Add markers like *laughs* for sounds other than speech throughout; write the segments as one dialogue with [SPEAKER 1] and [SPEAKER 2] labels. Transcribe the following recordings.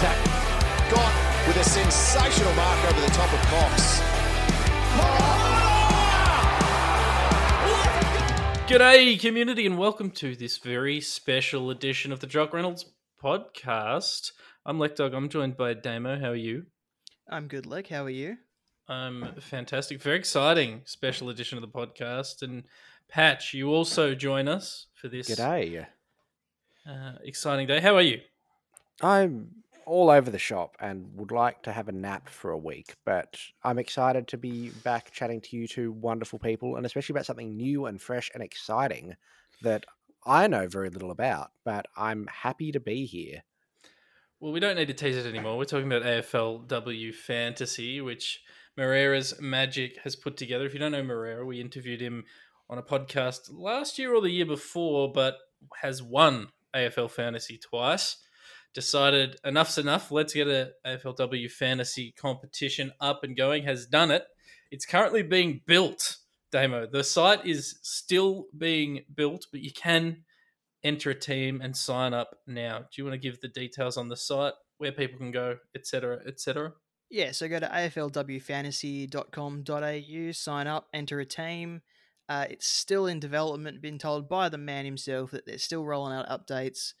[SPEAKER 1] attack. Got with a sensational mark over the top of Cox.
[SPEAKER 2] G'day, community, and welcome to this very special edition of the Jock Reynolds podcast. I'm Lecdog. I'm joined by Damo. How are you?
[SPEAKER 3] I'm good, Lek. How are you?
[SPEAKER 2] I'm fantastic. Very exciting special edition of the podcast. And Patch, you also join us for this
[SPEAKER 4] G'day.
[SPEAKER 2] uh, exciting day. How are you?
[SPEAKER 4] I'm all over the shop and would like to have a nap for a week, but I'm excited to be back chatting to you two wonderful people and especially about something new and fresh and exciting that I know very little about, but I'm happy to be here.
[SPEAKER 2] Well, we don't need to tease it anymore. We're talking about AFLW Fantasy, which Moreira's Magic has put together. If you don't know Moreira, we interviewed him on a podcast last year or the year before, but has won AFL Fantasy twice. Decided enough's enough. Let's get a AFLW Fantasy competition up and going. Has done it. It's currently being built. Damo. The site is still being built, but you can enter a team and sign up now. Do you want to give the details on the site, where people can go, etc., etc.?
[SPEAKER 3] Yeah, so go to aflwfantasy.com.au, sign up, enter a team. Uh, it's still in development, been told by the man himself that they're still rolling out updates.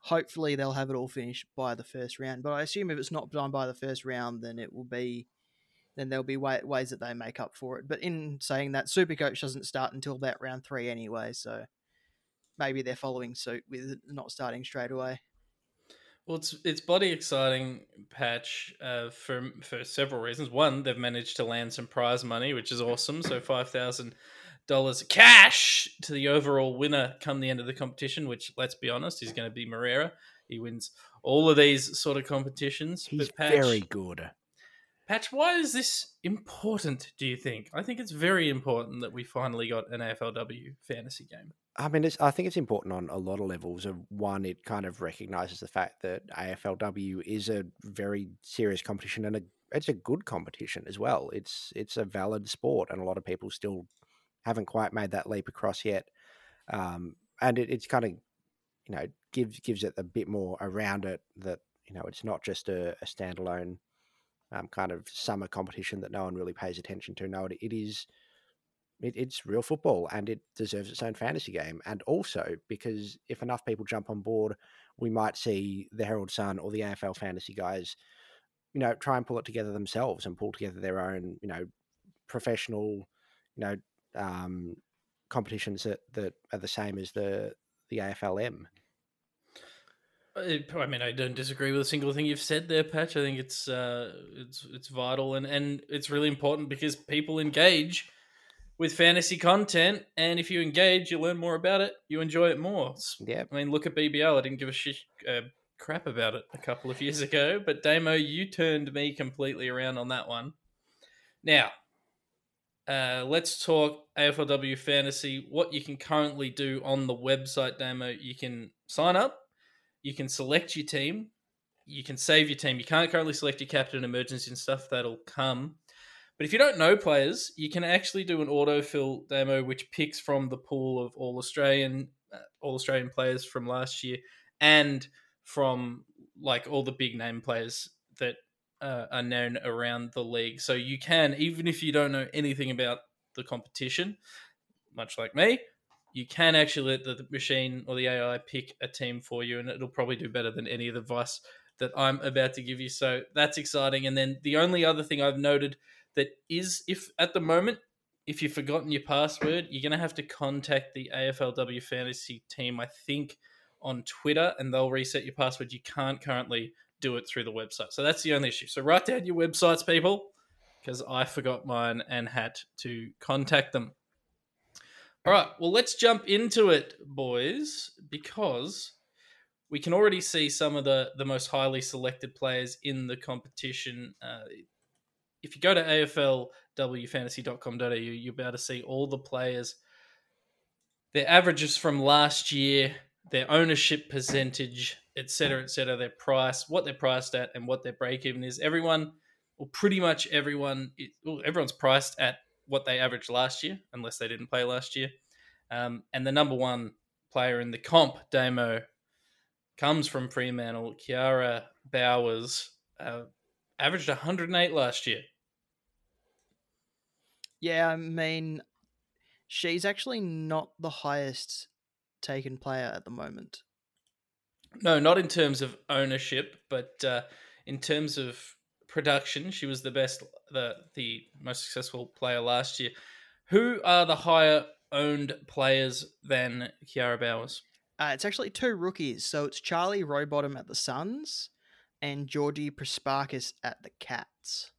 [SPEAKER 3] Hopefully, they'll have it all finished by the first round. But I assume if it's not done by the first round, then it will be, then there'll be way, ways that they make up for it. But in saying that, Supercoach doesn't start until about round three anyway, so maybe they're following suit with not starting straight away.
[SPEAKER 2] Well, it's it's bloody exciting patch uh, for for several reasons. One, they've managed to land some prize money, which is awesome. So five thousand dollars cash to the overall winner come the end of the competition. Which, let's be honest, is going to be Moreira. He wins all of these sort of competitions.
[SPEAKER 4] He's
[SPEAKER 2] but Patch,
[SPEAKER 4] very good.
[SPEAKER 2] Patch, why is this important? Do you think? I think it's very important that we finally got an AFLW fantasy game.
[SPEAKER 4] I mean, it's, I think it's important on a lot of levels. Of one, it kind of recognizes the fact that AFLW is a very serious competition and a, it's a good competition as well. It's it's a valid sport, and a lot of people still haven't quite made that leap across yet. Um, and it, it's kind of you know gives gives it a bit more around it that you know it's not just a, a standalone um, kind of summer competition that no one really pays attention to. No, it, it is it, it's real football and it deserves its own fantasy game. And also because if enough people jump on board, we might see the Herald Sun or the AFL fantasy guys, you know, try and pull it together themselves and pull together their own, you know, professional, you know, um, competitions that, that are the same as the the AFLM.
[SPEAKER 2] I mean, I don't disagree with a single thing you've said there, Patch. I think it's uh, it's it's vital and, and it's really important because people engage with fantasy content, and if you engage, you learn more about it, you enjoy it more.
[SPEAKER 4] Yeah,
[SPEAKER 2] I mean, look at BBL. I didn't give a shit uh, crap about it a couple of years ago, but Damo, you turned me completely around on that one. Now, uh, let's talk AFLW fantasy. What you can currently do on the website, Damo, you can sign up you can select your team. You can save your team. You can't currently select your captain emergency and stuff. That'll come. But if you don't know players, you can actually do an autofill demo which picks from the pool of all Australian uh, all Australian players from last year and from like all the big name players that uh, are known around the league. So you can even if you don't know anything about the competition, much like me, you can actually let the machine or the AI pick a team for you, and it'll probably do better than any of the advice that I'm about to give you. So that's exciting. And then the only other thing I've noted that is, if at the moment, if you've forgotten your password, you're going to have to contact the AFLW fantasy team, I think, on Twitter, and they'll reset your password. You can't currently do it through the website. So that's the only issue. So write down your websites, people, because I forgot mine and had to contact them. All right, well, let's jump into it, boys, because we can already see some of the, the most highly selected players in the competition. Uh, if you go to aflwfantasy.com.au, you'll be able to see all the players, their averages from last year, their ownership percentage, etc., etc., their price, what they're priced at, and what their break even is. Everyone, well, pretty much everyone, well, everyone's priced at what they averaged last year, unless they didn't play last year. Um, and the number one player in the comp, Damo comes from Fremantle, Kiara Bowers, uh, averaged 108 last year.
[SPEAKER 3] Yeah, I mean, she's actually not the highest taken player at the moment.
[SPEAKER 2] No, not in terms of ownership, but uh, in terms of production, she was the best, the the most successful player last year. Who are the higher owned players than Kiara Bowers?
[SPEAKER 3] Uh, it's actually two rookies. So it's Charlie Rowbottom at the Suns and Georgie Prespakis at the Cats.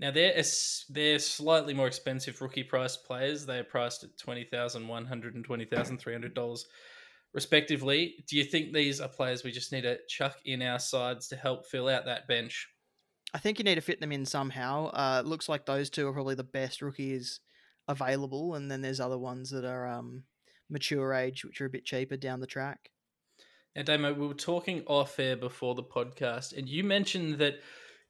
[SPEAKER 2] Now they're they're slightly more expensive rookie price players. They are priced at twenty thousand one hundred and twenty thousand three hundred dollars, respectively. Do you think these are players we just need to chuck in our sides to help fill out that bench?
[SPEAKER 3] I think you need to fit them in somehow. Uh, looks like those two are probably the best rookies available, and then there's other ones that are um, mature age, which are a bit cheaper down the track.
[SPEAKER 2] Now, Damo, we were talking off air before the podcast, and you mentioned that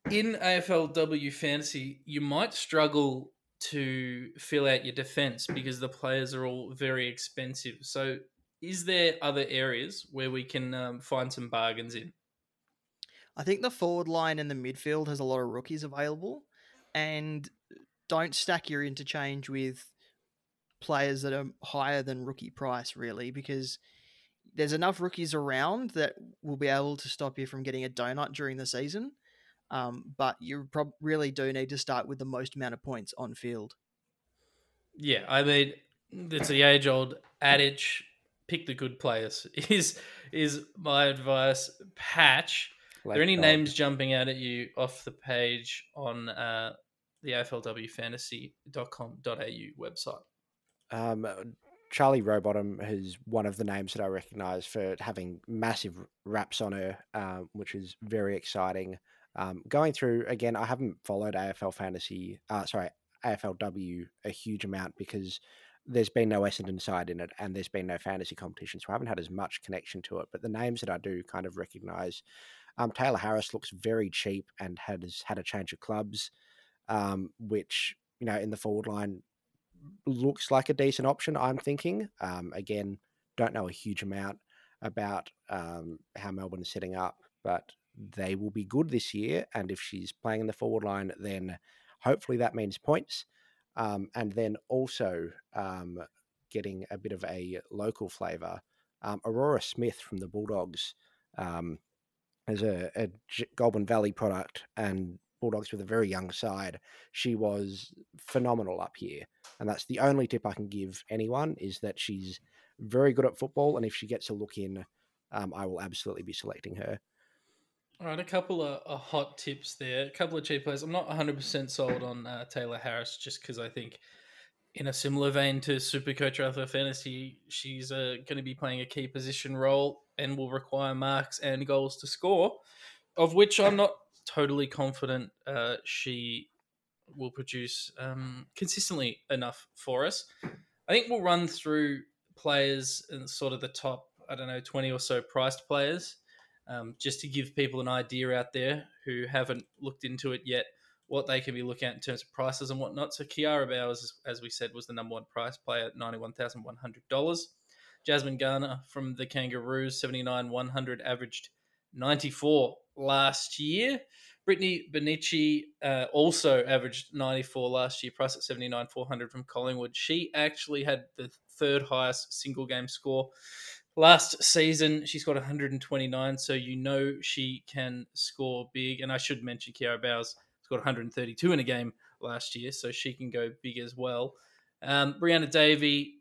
[SPEAKER 2] in AFLW fantasy, you might struggle to fill out your defense because the players are all very expensive. So, is there other areas where we can um, find some bargains in?
[SPEAKER 3] I think the forward line and the midfield has a lot of rookies available, and don't stack your interchange with players that are higher than rookie price, really, because there's enough rookies around that will be able to stop you from getting a donut during the season. Um, but you prob- really do need to start with the most amount of points on field.
[SPEAKER 2] Yeah, I mean, it's the age old adage pick the good players *laughs* is is my advice patch are there any God. names jumping out at you off the page on uh, the AFLWfantasy.com.au website?
[SPEAKER 4] Um, Charlie Rowbottom is one of the names that I recognise for having massive raps on her, um, which is very exciting. Um, going through again, I haven't followed AFL fantasy, uh, sorry, AFLW a huge amount because there's been no Essendon side in it and there's been no fantasy competition, so I haven't had as much connection to it. But the names that I do kind of recognise, um, Tayla Harris looks very cheap and has had a change of clubs, um, which you know in the forward line looks like a decent option. I'm thinking. Um, again, don't know a huge amount about um, how Melbourne is setting up, but they will be good this year. And if she's playing in the forward line, then hopefully that means points. Um, and then also um, getting a bit of a local flavour. Um, Aurora Smith from the Bulldogs um, is a, a Goulburn Valley product and Bulldogs with a very young side. She was phenomenal up here. And that's the only tip I can give anyone is that she's very good at football. And if she gets a look in, um, I will absolutely be selecting her.
[SPEAKER 2] All right, a couple of, of hot tips there. A couple of cheap players. I'm not 100% sold on uh, Tayla Harris just because I think, in a similar vein to Supercoach Alpha Fantasy, she's uh, going to be playing a key position role and will require marks and goals to score, of which I'm not totally confident uh, she will produce um, consistently enough for us. I think we'll run through players in sort of the top, I don't know, 20 or so priced players um, just to give people an idea out there who haven't looked into it yet what they can be looking at in terms of prices and whatnot. So Kiara Bowers, as we said, was the number one price player at ninety-one thousand one hundred dollars. Jasmine Garner from the Kangaroos, seventy-nine one hundred, averaged ninety-four last year. Brittany Bonnici uh, also averaged 94 last year, price at 79 400 from Collingwood. She actually had the third highest single game score last season she scored 129 so you know she can score big. And i should mention kiara bowers scored 132 in a game last year so she can go big as well. Um, brianna davey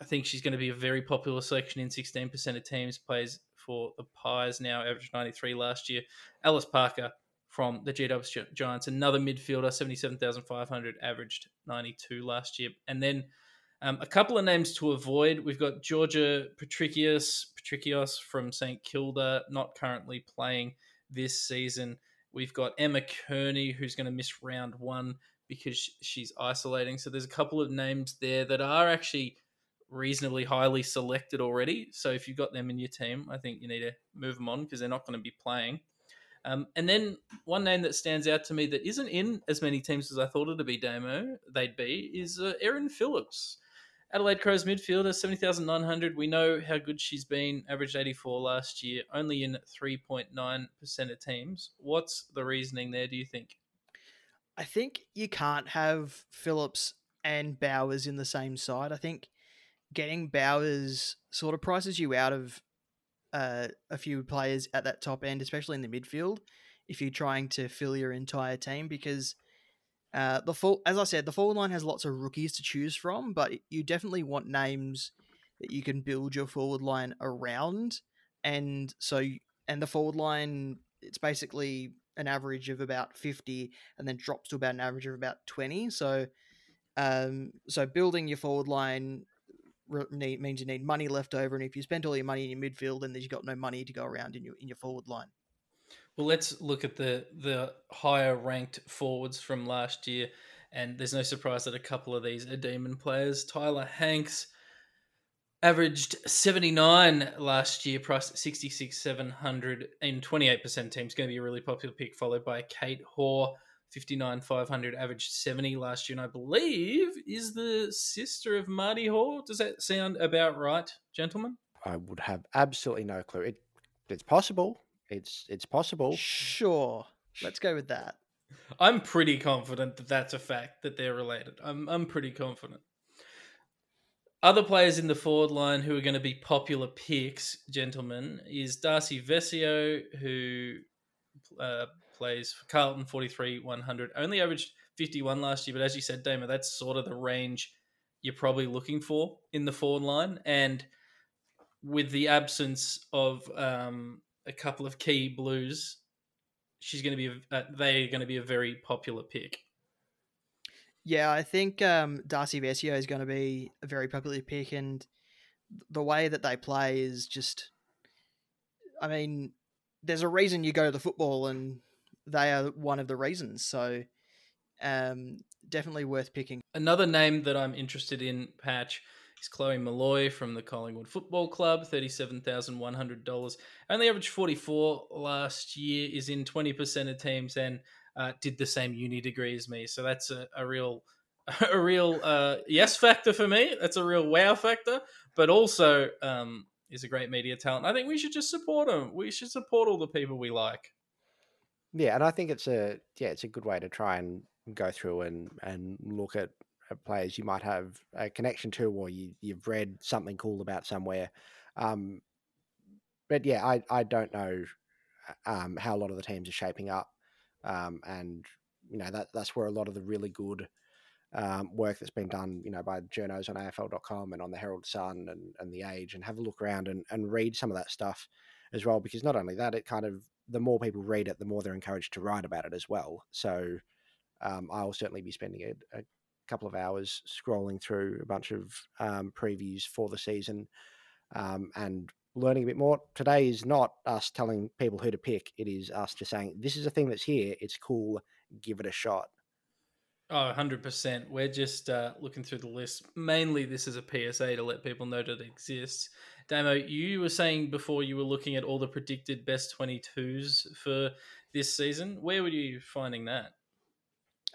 [SPEAKER 2] i think she's going to be a very popular selection in 16% of teams plays for the pies now averaged 93 last year. Alyce parker from the GW Giants, another midfielder, 77,500, averaged 92 last year. And then um, a couple of names to avoid. We've got Georgia Patrikios, Patrikios from St Kilda, not currently playing this season. We've got Emma Kearney, who's going to miss round one because she's isolating. So there's a couple of names there that are actually reasonably highly selected already. So if you've got them in your team, I think you need to move them on because they're not going to be playing. Um, and then one name that stands out to me that isn't in as many teams as I thought it'd be, Damo, they'd be, is uh, Erin Phillips Adelaide Crows midfielder, 70,900. We know how good she's been, averaged 84 last year, only in 3.9% of teams. What's the reasoning there, do you think?
[SPEAKER 3] I think you can't have Phillips and Bowers in the same side. I think getting Bowers sort of prices you out of uh, a few players at that top end, especially in the midfield, if you're trying to fill your entire team. Because uh, the full, as I said, the forward line has lots of rookies to choose from, but you definitely want names that you can build your forward line around. And so, and the forward line, it's basically an average of about 50 and then drops to about an average of about 20. So, um, so building your forward line need, means you need money left over, and if you spend all your money in your midfield, then you've got no money to go around in your in your forward line.
[SPEAKER 2] Well, let's look at the the higher ranked forwards from last year, and there's no surprise that a couple of these are demon players. Tyla Hanks averaged 79 last year, priced at 66 700 in 28% teams. Going to be a really popular pick, followed by Kate Hore 59 500 averaged 70 last year and i believe is the sister of marty hore does that sound about right gentlemen
[SPEAKER 4] i would have absolutely no clue it, it's possible it's it's possible.
[SPEAKER 3] Sure. Let's go with that.
[SPEAKER 2] I'm pretty confident that that's a fact that they're related. I'm, I'm pretty confident. Other players in the forward line who are going to be popular picks, gentlemen, is Darcy Vescio, who uh, plays for Carlton, 43, 100. Only averaged 51 last year, but as you said, Damo, that's sort of the range you're probably looking for in the forward line. And with the absence of um, a couple of key blues, she's going to be uh, they're going to be a very popular pick.
[SPEAKER 3] Yeah, I think um, Darcy Vescio is going to be a very popular pick, and the way that they play is just. I mean, there's a reason you go to the football, and they are one of the reasons. So um, definitely worth picking.
[SPEAKER 2] Another name that I'm interested in, Patch, is Chloe Molloy from the Collingwood Football Club, $37,100. Only averaged 44 last year, is in 20% of teams, and uh, did the same uni degree as me. So that's a, a real *laughs* a real uh, yes factor for me. That's a real wow factor, but also um, is a great media talent. I think we should just support him. We should support all the people we like.
[SPEAKER 4] Yeah, and I think it's a yeah, it's a good way to try and go through and and look at players you might have a connection to, or you you've read something cool about somewhere. Um, but yeah, I I don't know um, how a lot of the teams are shaping up, um, and you know that that's where a lot of the really good um, work that's been done, you know, by journos on AFL.com and on the Herald Sun and, and the Age, and have a look around and, and read some of that stuff as well. Because not only that, it kind of the more people read it, the more they're encouraged to write about it as well. So um, I'll certainly be spending a, a, couple of hours scrolling through a bunch of um, previews for the season um, and learning a bit more. Today is not us telling people who to pick; it is us just saying this is a thing that's here. It's cool. Give it a shot.
[SPEAKER 2] Oh, 100%. We're just uh, looking through the list. Mainly, this is a PSA to let people know that it exists. Damo, you were saying before you were looking at all the predicted best 22s for this season. Where were you finding that?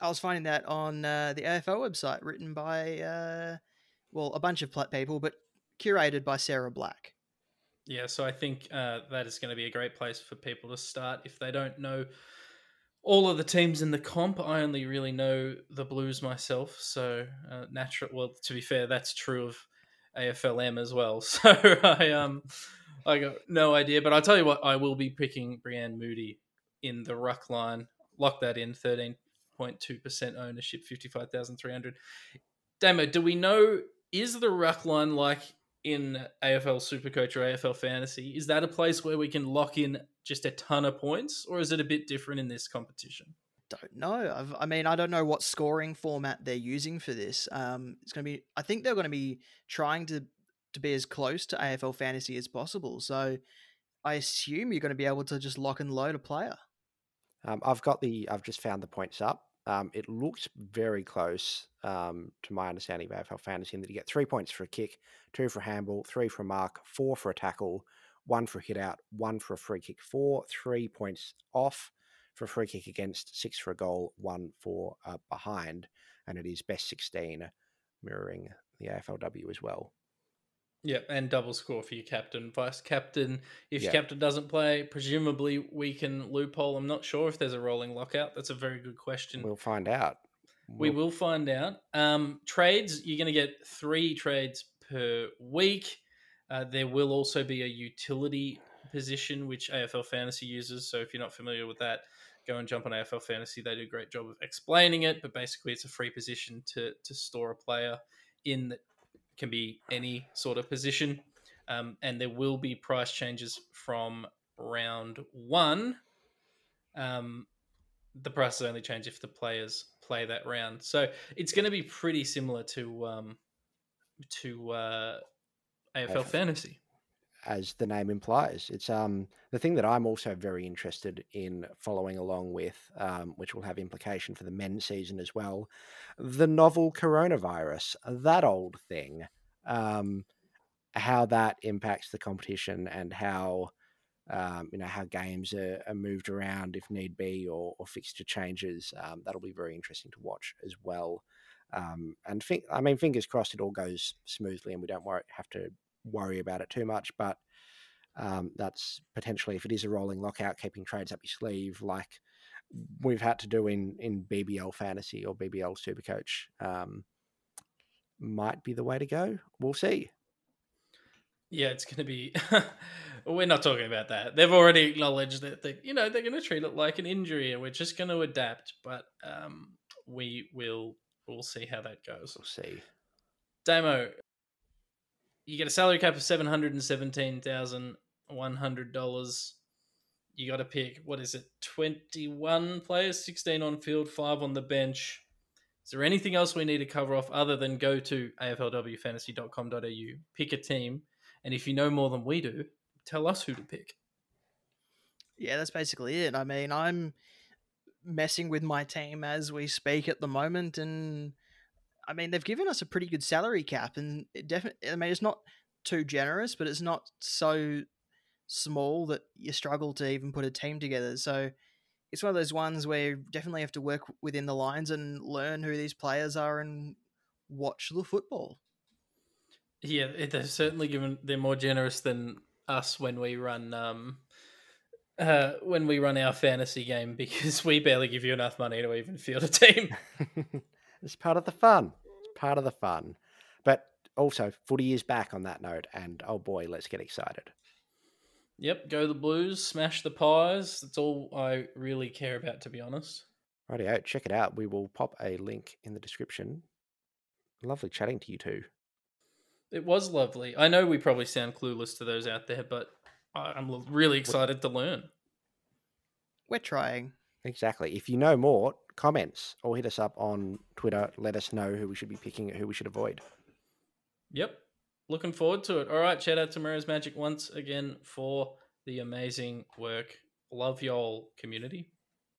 [SPEAKER 3] I was finding that on uh, the AFL website, written by, uh, well, a bunch of people, but curated by Sarah Black.
[SPEAKER 2] Yeah, so I think uh, that is going to be a great place for people to start if they don't know all of the teams in the comp. I only really know the Blues myself, so uh, natural. Well, to be fair, that's true of AFLM as well. *laughs* So I um I got no idea, but I'll tell you what, I will be picking Breann Moody in the ruck line. Lock that in, thirteen point two percent ownership, fifty five thousand three hundred. Damo, do we know is the ruck line like in AFL Supercoach or AFL Fantasy? Is that a place where we can lock in just a ton of points, or is it a bit different in this competition?
[SPEAKER 3] don't know. I've, i mean, I don't know what scoring format they're using for this. Um, it's going to be. I think they're going to be trying to to be as close to AFL fantasy as possible. So, I assume you're going to be able to just lock and load a player.
[SPEAKER 4] Um, I've got the. I've just found the points up. Um, it looks very close um, to my understanding of AFL fantasy, in that you get three points for a kick, two for a handball, three for a mark, four for a tackle, one for a hit out, one for a free kick, four, three points off for a free kick against, six for a goal, one for uh, behind, and it is best 16, mirroring the AFLW as well.
[SPEAKER 2] Yeah, and double score for your captain, vice captain. If your captain doesn't play, presumably we can loophole. I'm not sure if there's a rolling lockout. That's a very good question.
[SPEAKER 4] We'll find out.
[SPEAKER 2] we
[SPEAKER 4] We'll-
[SPEAKER 2] will find out. Um, trades, you're going to get three trades per week. Uh, there will also be a utility position, which AFL Fantasy uses. So if you're not familiar with that, go and jump on AFL Fantasy. They do a great job of explaining it. But basically, it's a free position to to store a player in that can be any sort of position. Um, and there will be price changes from round one. Um, the prices only change if the players play that round. So it's going to be pretty similar to um, to uh, AFL
[SPEAKER 4] AFL.
[SPEAKER 2] Fantasy.
[SPEAKER 4] As the name implies. It's um the thing that I'm also very interested in following along with, um, which will have implication for the men's season as well. The novel coronavirus, that old thing, um, how that impacts the competition and how um, you know how games are, are moved around if need be or, or fixture changes. Um, that'll be very interesting to watch as well. Um, and think, I mean, fingers crossed it all goes smoothly and we don't worry, have to worry about it too much. But um, that's potentially, if it is a rolling lockout, keeping trades up your sleeve, like we've had to do in in BBL fantasy or BBL Supercoach, um, might be the way to go. We'll see.
[SPEAKER 2] Yeah, it's going to be. *laughs* we're not talking about that. They've already acknowledged that they, you know, they're going to treat it like an injury, and we're just going to adapt. But um, we will we'll see how that goes.
[SPEAKER 4] We'll see.
[SPEAKER 2] Damo, you get a salary cap of seven hundred and seventeen thousand one hundred dollars. You got to pick what is it? Twenty one players, sixteen on field, five on the bench. Is there anything else we need to cover off other than go to aflwfantasy.com.au, pick a team, and if you know more than we do, tell us who to pick.
[SPEAKER 3] Yeah, that's basically it. I mean, I'm messing with my team as we speak at the moment, and I mean, they've given us a pretty good salary cap, and definitely. I mean, it's not too generous, but it's not so small that you struggle to even put a team together. So it's one of those ones where you definitely have to work within the lines and learn who these players are and watch the football.
[SPEAKER 2] Yeah, they're certainly given. They're more generous than us when we run um, uh, when we run our fantasy game *laughs* because we barely give you enough money to even field a team. *laughs*
[SPEAKER 4] it's part of the fun. It's part of the fun. But also, footy is back on that note, and oh boy, let's get excited.
[SPEAKER 2] yep, go the Blues, smash the Pies. That's all I really care about, to be honest.
[SPEAKER 4] Rightio, check it out. We will pop a link in the description. Lovely chatting to you two.
[SPEAKER 2] It was lovely. I know we probably sound clueless to those out there, but I- I'm really excited to learn.
[SPEAKER 3] We're trying.
[SPEAKER 4] Exactly. If you know more, comments or hit us up on Twitter. Let us know who we should be picking, who we should avoid.
[SPEAKER 2] Yep. Looking forward to it. All right. Shout out to Moreira's Magic once again for the amazing work. Love y'all, community.